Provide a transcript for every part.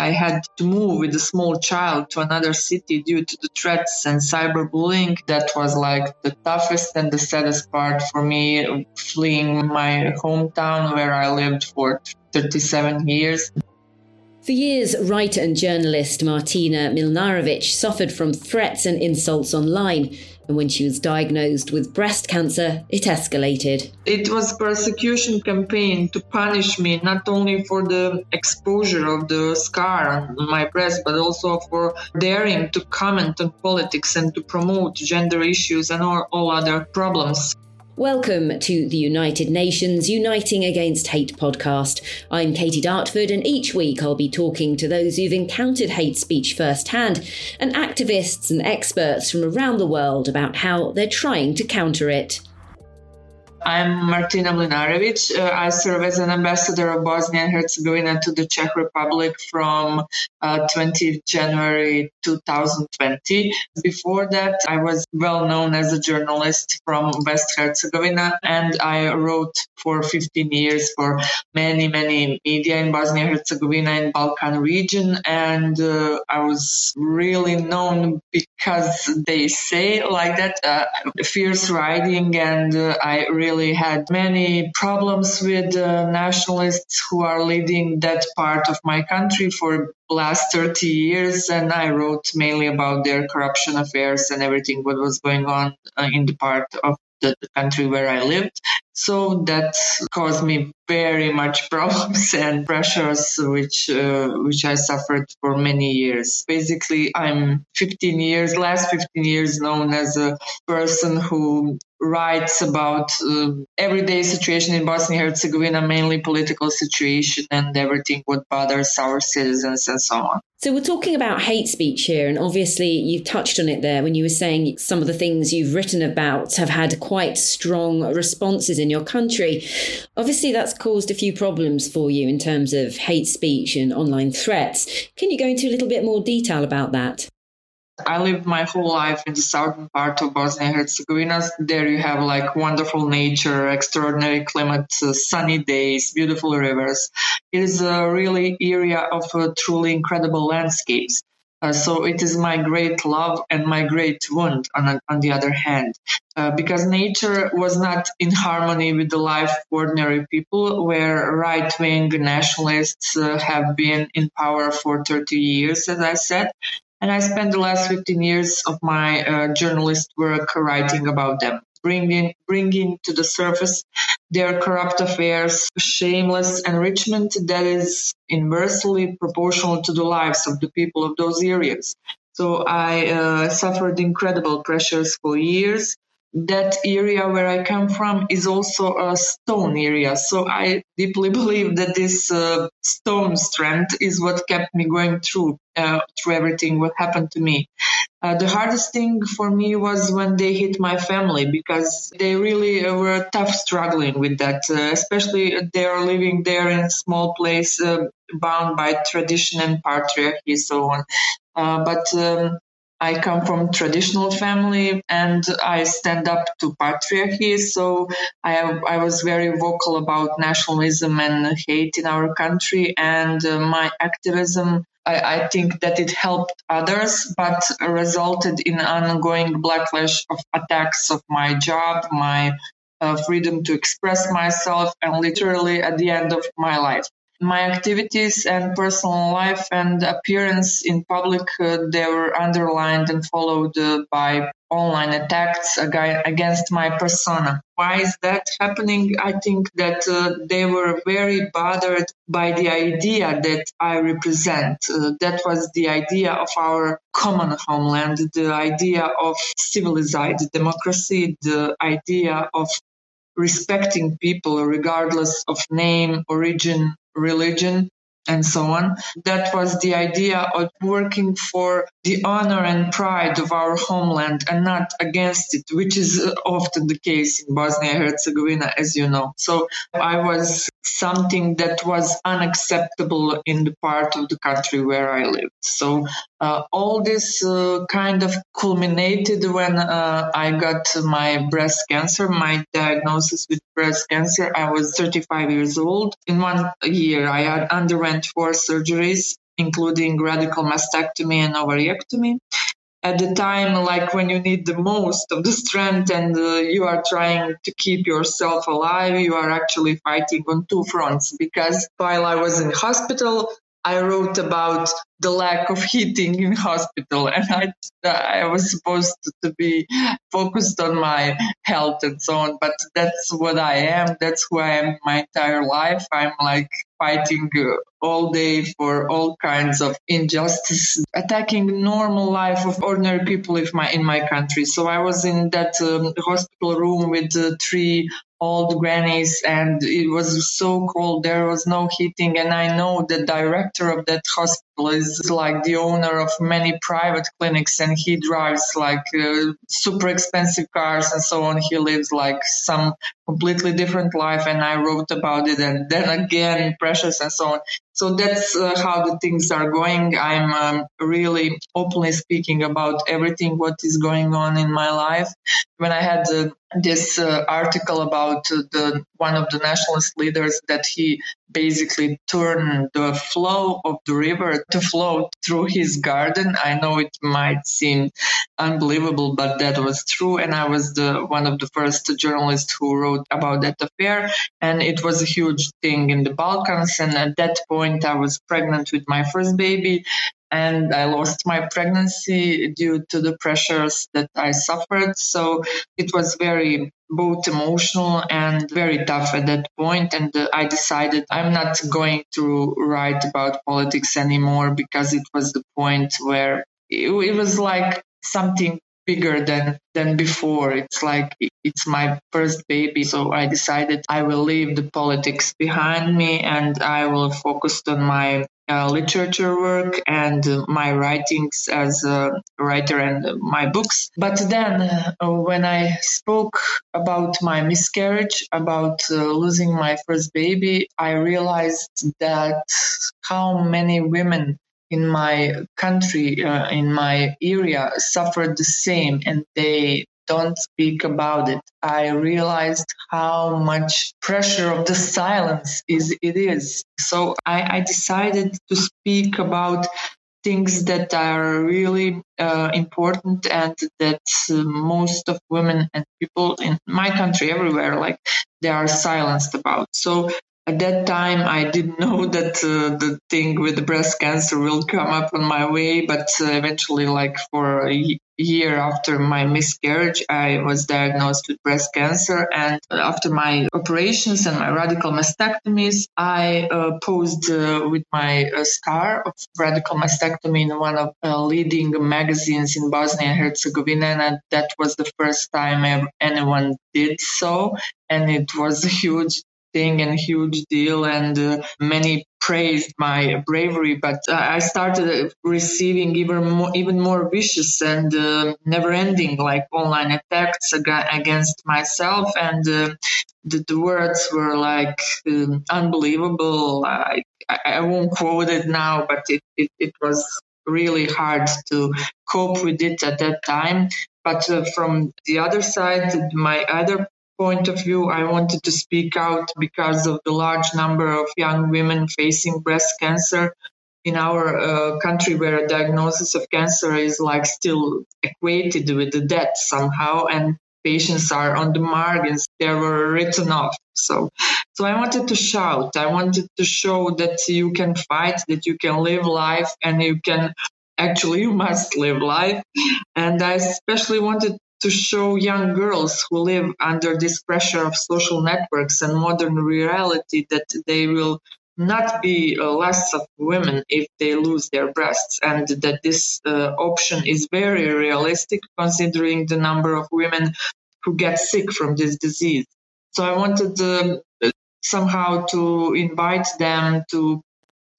I had to move with a small child to another city due to the threats and cyberbullying. That was like the toughest and the saddest part for me, fleeing my hometown where I lived for 37 years. For years, writer and journalist Martina Mlinarević suffered from threats and insults online. And when she was diagnosed with breast cancer, it escalated. It was persecution campaign to punish me not only for the exposure of the scar on my breast, but also for daring to comment on politics and to promote gender issues and all, all other problems. Welcome to the United Nations Uniting Against Hate podcast. I'm Katy Dartford, and each week I'll be talking to those who've encountered hate speech firsthand and activists and experts from around the world about how they're trying to counter it. I'm Martina Mlinarevic. Uh, I serve as an ambassador of Bosnia and Herzegovina to the Czech Republic from uh, 20 January 2020. Before that, I was well known as a journalist from West Herzegovina and I wrote for 15 years for many, many media in Bosnia and Herzegovina and Balkan region. And uh, I was really known because they say like that, uh, fierce writing and uh, I really really had many problems with uh, nationalists who are leading that part of my country for last 30 years and i wrote mainly about their corruption affairs and everything what was going on uh, in the part of the, country where i lived so that caused me very much problems and pressures which uh, which I suffered for many years. Basically, I'm 15 years last 15 years known as a person who writes about uh, everyday situation in Bosnia Herzegovina, mainly political situation and everything what bothers our citizens and so on. So we're talking about hate speech here, and obviously you touched on it there when you were saying some of the things you've written about have had quite strong responses in your country. Obviously, that's caused a few problems for you in terms of hate speech and online threats. Can you go into a little bit more detail about that? I lived my whole life in the southern part of Bosnia and Herzegovina. There you have like wonderful nature, extraordinary climate, uh, sunny days, beautiful rivers. It is a really area of uh, truly incredible landscapes. Uh, so it is my great love and my great wound on, on the other hand, uh, because nature was not in harmony with the life of ordinary people, where right-wing nationalists uh, have been in power for 30 years, as I said, and I spent the last 15 years of my uh, journalist work writing about them, bringing, bringing to the surface their corrupt affairs, shameless enrichment that is inversely proportional to the lives of the people of those areas. So I uh, suffered incredible pressures for years that area where I come from is also a stone area. So I deeply believe that this uh, stone strength is what kept me going through uh, through everything what happened to me. Uh, the hardest thing for me was when they hit my family because they really uh, were tough struggling with that, uh, especially they are living there in a small place uh, bound by tradition and patriarchy, so on. but um, I come from traditional family and I stand up to patriarchy. So I, I was very vocal about nationalism and hate in our country. And uh, my activism, I, I, think that it helped others, but resulted in ongoing backlash of attacks of my job, my uh, freedom to express myself, and literally at the end of my life my activities and personal life and appearance in public uh, they were underlined and followed uh, by online attacks against my persona. Why is that happening? I think that uh, they were very bothered by the idea that i represent uh, that was the idea of our common homeland the idea of civilized democracy the idea of respecting people regardless of name origin religion and so on. That was the idea of working for the honor and pride of our homeland and not against it, which is often the case in Bosnia and Herzegovina, as you know. So I was something that was unacceptable in the part of the country where I lived. So uh, all this uh, kind of culminated when uh, I got my breast cancer, my diagnosis with breast cancer. I was 35 years old. In one year, I had underwent four surgeries including radical mastectomy and ovariectomy at the time like when you need the most of the strength and uh, you are trying to keep yourself alive you are actually fighting on two fronts because while i was in hospital i wrote about the lack of heating in hospital and i i was supposed to be focused on my health and so on but that's what i am that's who i am my entire life i'm like fighting uh, all day for all kinds of injustice, attacking normal life of ordinary people in my in my country. So I was in that um, hospital room with uh, three old grannies and it was so cold there was no heating and i know the director of that hospital is like the owner of many private clinics and he drives like uh, super expensive cars and so on he lives like some completely different life and i wrote about it and then again precious and so on so that's uh, how the things are going. I'm um, really openly speaking about everything what is going on in my life. When I had uh, this uh, article about the one of the nationalist leaders that he basically turned the flow of the river to flow through his garden. I know it might seem unbelievable, but that was true. And I was the one of the first journalists who wrote about that affair. And it was a huge thing in the Balkans. And at that point, I was pregnant with my first baby and I lost my pregnancy due to the pressures that I suffered. So it was very both emotional and very tough at that point. And I decided I'm not going to write about politics anymore because it was the point where it, it was like something bigger than than before it's like it's my first baby so i decided i will leave the politics behind me and i will focus on my uh, literature work and uh, my writings as a writer and my books. But then, uh, when I spoke about my miscarriage, about uh, losing my first baby, I realized that how many women in my country, uh, in my area, suffered the same, and they don't speak about it. I realized how much pressure of the silence is it is. So I, I decided to speak about things that are really uh, important and that uh, most of women and people in my country everywhere like they are silenced about so at that time i didn't know that uh, the thing with the breast cancer will come up on my way but uh, eventually like for year after my miscarriage i was diagnosed with breast cancer. And after my operations and my radical mastectomies i uh, posed uh, with my uh, scar of radical mastectomy in one of the leading magazines in bosnia and herzegovina. And that was the first time ever anyone did so. And it was a huge thing and huge deal and uh, many praised my bravery but uh, i started receiving even more even more vicious and uh, never ending like online attacks against myself and uh, the, the, words were like um, unbelievable. I, I won't quote it now but it, it, it was really hard to cope with it at that time. But uh, from the other side, my other point of view, I wanted to speak out because of the large number of young women facing breast cancer. In our uh, country where a diagnosis of cancer is like still equated with the death somehow and patients are on the margins they were written off. So so i wanted to shout. I wanted to show that you can fight that you can live life and you can actually you must live life. And i especially wanted to show young girls who live under this pressure of social networks and modern reality that they will not be uh, less of women if they lose their breasts and that this uh, option is very realistic considering the number of women who get sick from this disease. So i wanted uh, somehow to invite them to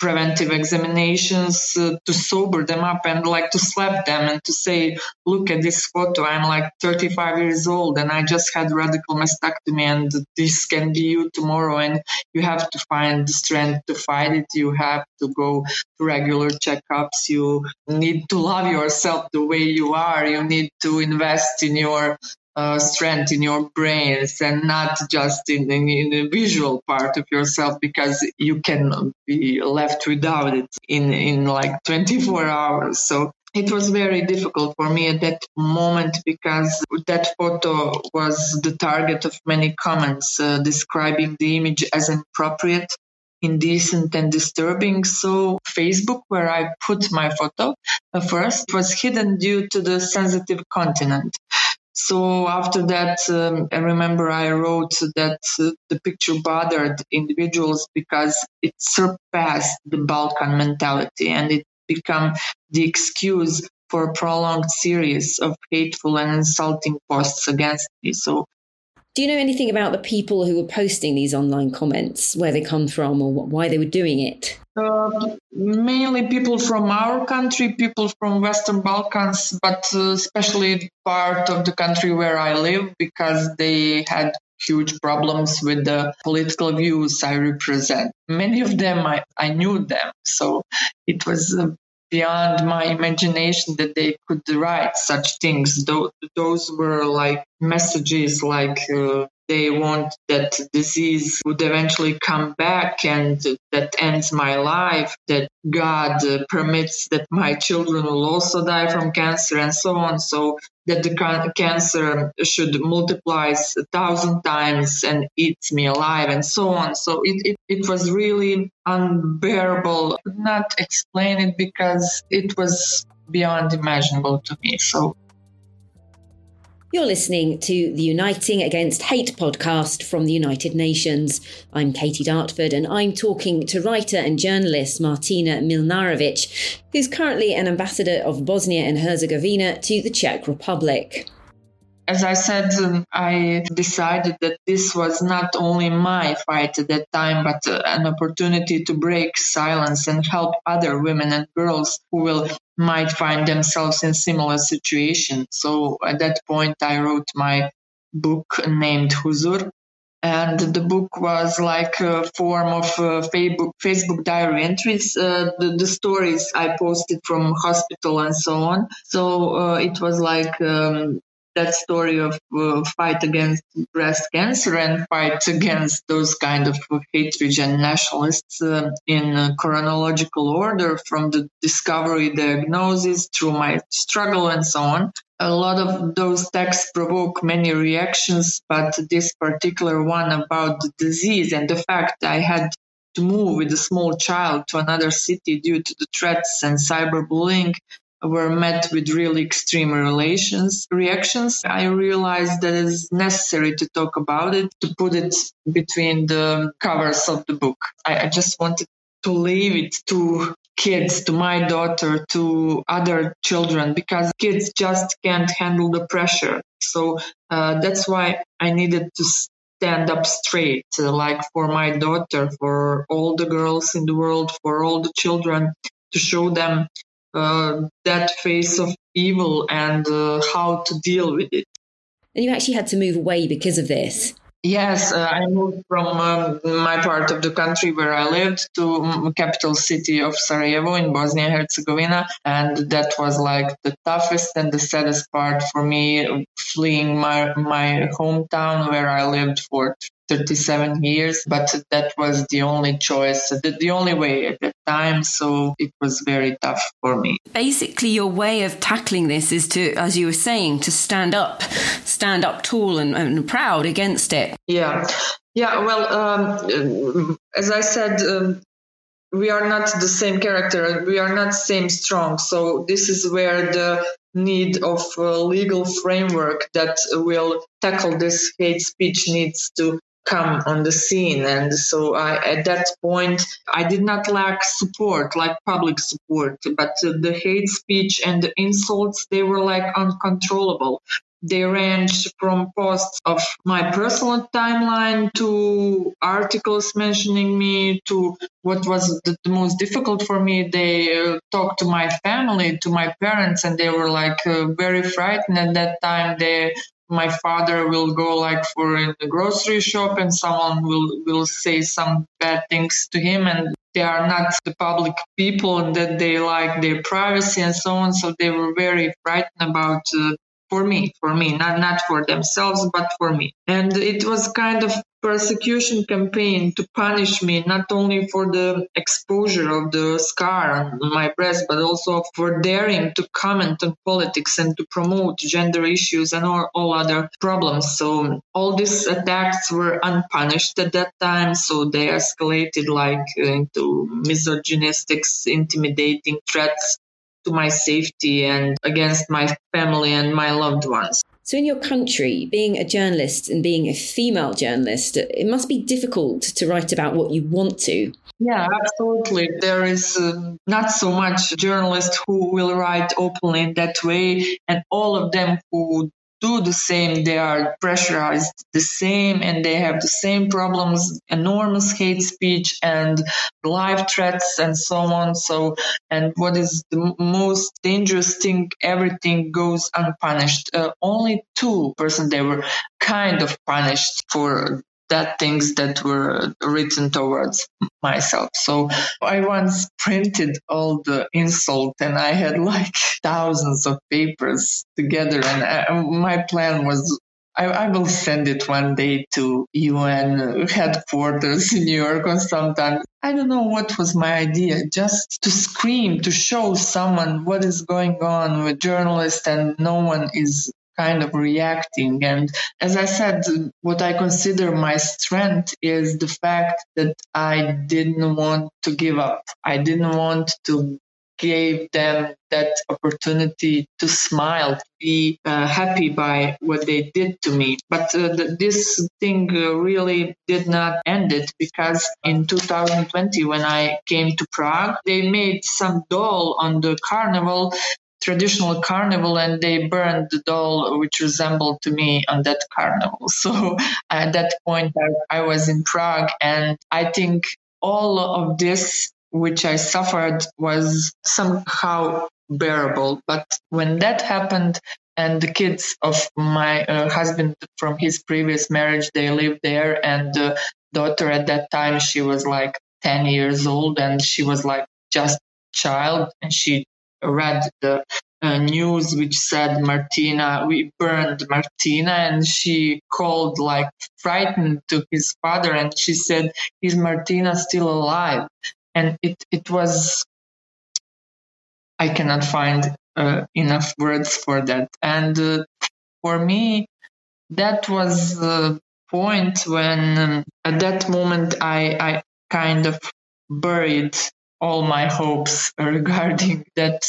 preventive examinations uh, to sober them up and like to slap them and to say, look at this photo. I'm like 35 years old and I just had radical mastectomy and this can be you tomorrow. And you have to find the strength to fight it. You have to go to regular checkups. You need to love yourself the way you are. You need to invest in your uh, strength in your brains and not just in, in, in, the visual part of yourself because you can be left without it in, in like 24 hours. So it was very difficult for me at that moment because that photo was the target of many comments uh, describing the image as inappropriate indecent and disturbing. So Facebook, where I put my photo uh, first, was hidden due to the sensitive content. So after that, um, I remember I wrote that uh, the picture bothered individuals because it surpassed the Balkan mentality and it became the excuse for a prolonged series of hateful and insulting posts against me. So do you know anything about the people who were posting these online comments, where they come from, or why they were doing it? Uh, mainly people from our country, people from Western Balkans, but uh, especially part of the country where I live because they had huge problems with the political views I represent. Many of them, I, I knew them. So it was beyond my imagination that they could write such things. Those were like messages like uh, they want that disease would eventually come back and that ends my life, that God permits that my children will also die from cancer and so on. So that the cancer should multiply a thousand times and eats me alive and so on. So it, it, it was really unbearable. I could not explain it because it was beyond imaginable to me. So you're listening to the Uniting Against Hate podcast from the United Nations. I'm Katy Dartford and I'm talking to writer and journalist Martina Mlinarević, who's currently an ambassador of Bosnia and Herzegovina to the Czech Republic. As I said, um, I decided that this was not only my fight at that time, but uh, an opportunity to break silence and help other women and girls who will might find themselves in similar situation. So at that point, I wrote my book named Huzur. And the book was like a form of uh, Facebook, Facebook diary entries, uh, the, the, stories I posted from hospital and so on. So uh, it was like um, that story of uh, fight against breast cancer and fight against those kind of hatred and nationalists uh, in chronological order from the discovery diagnosis through my struggle and so on. A lot of those texts provoke many reactions but this particular one about the disease and the fact i had to move with a small child to another city due to the threats and cyberbullying were met with really extreme relations reactions. I realized that it's necessary to talk about it, to put it between the covers of the book. I, I just wanted to leave it to kids, to my daughter, to other children, because kids just can't handle the pressure. So uh, that's why I needed to stand up straight, uh, like for my daughter, for all the girls in the world, for all the children, to show them that face of evil and uh, how to deal with it. And you actually had to move away because of this. Yes, uh, I moved from um, my part of the country where I lived to capital city of Sarajevo in Bosnia and Herzegovina, and that was like the toughest and the saddest part for me, fleeing my my hometown where I lived for 37 years, but that was the only choice, the, the only way at that time. So it was very tough for me. Basically, your way of tackling this is to, as you were saying, to stand up, stand up tall and, and proud against it. Yeah. Yeah. Well, um, as I said, um, we are not the same character. We are not same strong. So this is where the need of a legal framework that will tackle this hate speech needs to come on the scene and so I, at that point i did not lack support like public support but the hate speech and the insults they were like uncontrollable they ranged from posts of my personal timeline to articles mentioning me to what was the, the most difficult for me. They uh, talked to my family, to my parents, and they were like uh, very frightened at that time. They my father will go like for in the grocery shop and someone will will say some bad things to him and they are not the public people and that they like their privacy and so on so they were very frightened about uh, for me, for me, not not for themselves, but for me. And it was kind of persecution campaign to punish me not only for the exposure of the scar on my breast, but also for daring to comment on politics and to promote gender issues and all, all other problems. So all these attacks were unpunished at that time. So they escalated like uh, into misogynistic, intimidating threats to my safety and against my family and my loved ones. So, in your country, being a journalist and being a female journalist, it must be difficult to write about what you want to. Yeah, absolutely. There is uh, not so much journalists who will write openly in that way, and all of them who do the same. They are pressurized the same and they have the same problems, enormous hate speech and live threats and so on. So, and what is the most dangerous thing? Everything goes unpunished. Uh, only two person they were kind of punished for that things that were written towards myself. So I once printed all the insult and I had like thousands of papers together and I, uh, my plan was I, I, will send it one day to UN headquarters in New York or sometime. I don't know what was my idea, just to scream, to show someone what is going on with journalists and no one is kind of reacting. And as I said, what I consider my strength is the fact that I didn't want to give up. I didn't want to give them that opportunity to smile, to be uh, happy by what they did to me. But uh, this thing uh, really did not end it because in 2020, when I came to Prague, they made some doll on the carnival traditional carnival and they burned the doll which resembled to me on that carnival. So at that point, I, I was in Prague and I think all of this which I suffered was somehow bearable. But when that happened, and the kids of my uh, husband from his previous marriage, they lived there, and the daughter at that time, she was like 10 years old, and she was like just child, and she read the uh, news which said Martina, we burned Martina, and she called like frightened to his father, and she said, "Is Martina still alive?" And it it was. I cannot find uh, enough words for that, and uh, for me, that was the point when, um, at that moment, I I kind of buried all my hopes regarding that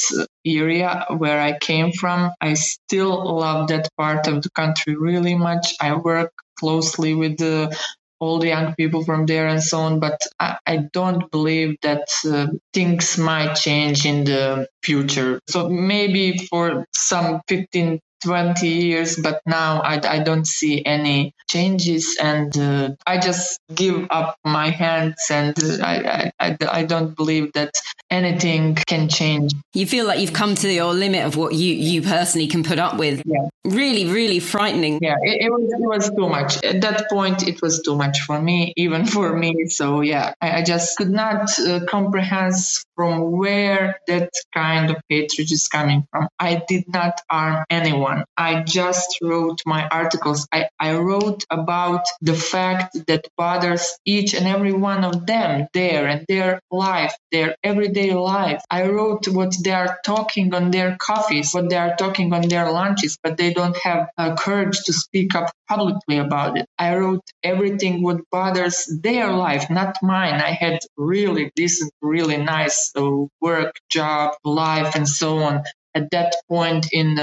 area where I came from. I still love that part of the country really much. I work closely with the all the young people from there and so on. But I, I don't believe that uh, things might change in the future. So maybe for some 15, 20 years, but now I, I don't see any changes and uh, I just give up my hands and uh, I, I, I don't believe that anything can change. You feel like you've come to your limit of what you, you personally can put up with. Yeah. Really, really frightening. Yeah, it, it, was, it was too much. At that point, it was too much for me, even for me. So, yeah, I, I just could not uh, comprehend from where that kind of hatred is coming from. I did not harm anyone. I just wrote my articles. I, I wrote about the fact that bothers each and every one of them there and their life, their everyday life. I wrote what they are talking on their coffees, what they are talking on their lunches, but they don't have courage to speak up publicly about it. I wrote everything what bothers their life, not mine. I had really decent, really nice uh, work, job, life, and so on at that point in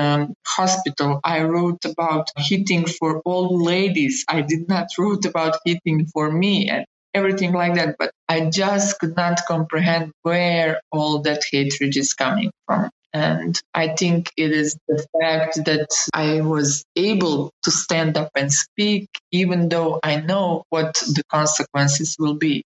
hospital i wrote about hitting for old ladies. I did not wrote about hitting for me and everything like that but i just could not comprehend where all that hatred is coming from. And i think it is the fact that i was able to stand up and speak even though i know what the consequences will be.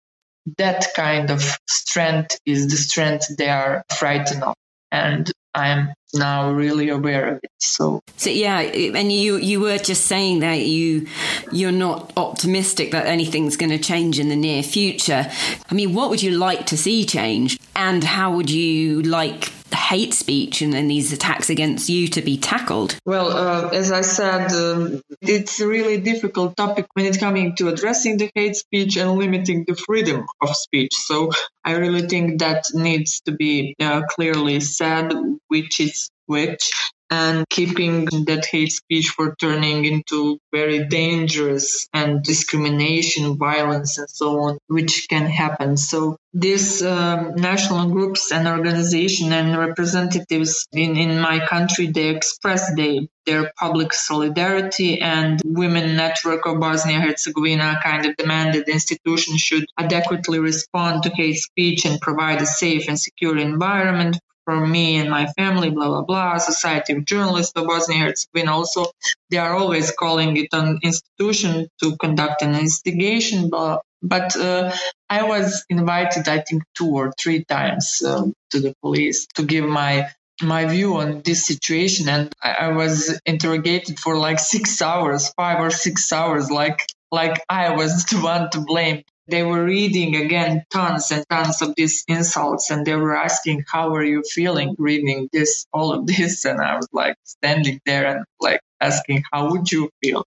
That kind of strength is the strength they are frightened of. And I'm now really aware of it. So, so yeah, and you you were just saying that you you're not optimistic that anything's going to change in the near future. I mean, what would you like to see change, and how would you like hate speech and, and these attacks against you to be tackled? Well, uh, as I said, um, it's a really difficult topic when it's coming to addressing the hate speech and limiting the freedom of speech. So I really think that needs to be uh, clearly said, which is which and keeping that hate speech for turning into very dangerous and discrimination, violence, and so on, which can happen. So these um, national groups and organizations and representatives in, in my country, they express they, their public solidarity and Women Network of Bosnia-Herzegovina kind of demanded the institution should adequately respond to hate speech and provide a safe and secure environment for me and my family, blah, blah, blah, Society of Journalists of Bosnia Herzegovina also, they are always calling it an institution to conduct an investigation, blah, but uh, I was invited, I think, two or three times um, to the police to give my my view on this situation, and I, I was interrogated for like six hours, five or six hours, like like I was the one to blame they were reading again tons and tons of these insults and they were asking how are you feeling reading this all of this? And i was like standing there and like asking how would you feel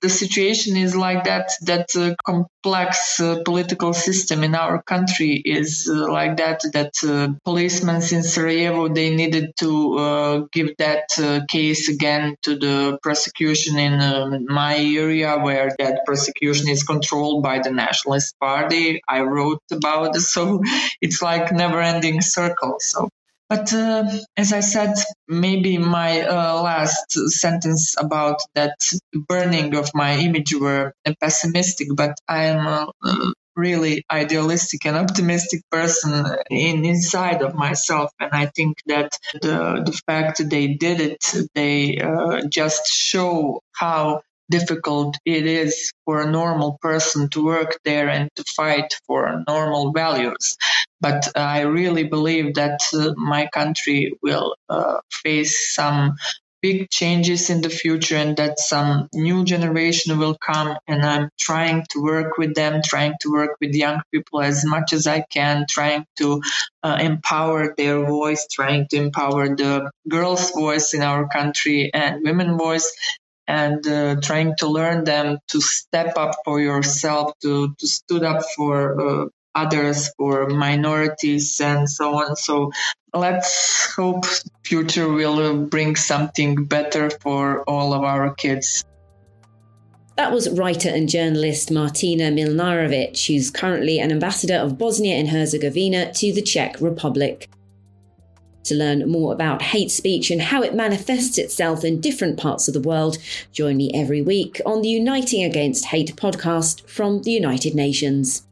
the situation is like that that uh, complex uh, political system in our country is uh, like that that uh, policemen in Sarajevo they needed to uh, give that uh, case again to the prosecution in um, my area where that prosecution is controlled by the nationalist party. I wrote about it so it's like never ending circle so but uh, as I said, maybe my uh, last sentence about that burning of my image were pessimistic, but I'm a really idealistic and optimistic person in inside of myself, and I think that the the fact they did it, they uh, just show how difficult it is for a normal person to work there and to fight for normal values. But I really believe that uh, my country will uh, face some big changes in the future and that some new generation will come. And i'm trying to work with them trying to work with young people as much as i can trying to uh, empower their voice trying to empower the girls voice in our country and women voice and uh, trying to learn them to step up for yourself, to, to stood up for uh, others, for minorities, and so on. So let's hope future will bring something better for all of our kids. That was writer and journalist Martina Mlinarević, who's currently an ambassador of Bosnia and Herzegovina to the Czech Republic. To learn more about hate speech and how it manifests itself in different parts of the world, join me every week on the Uniting Against Hate podcast from the United Nations.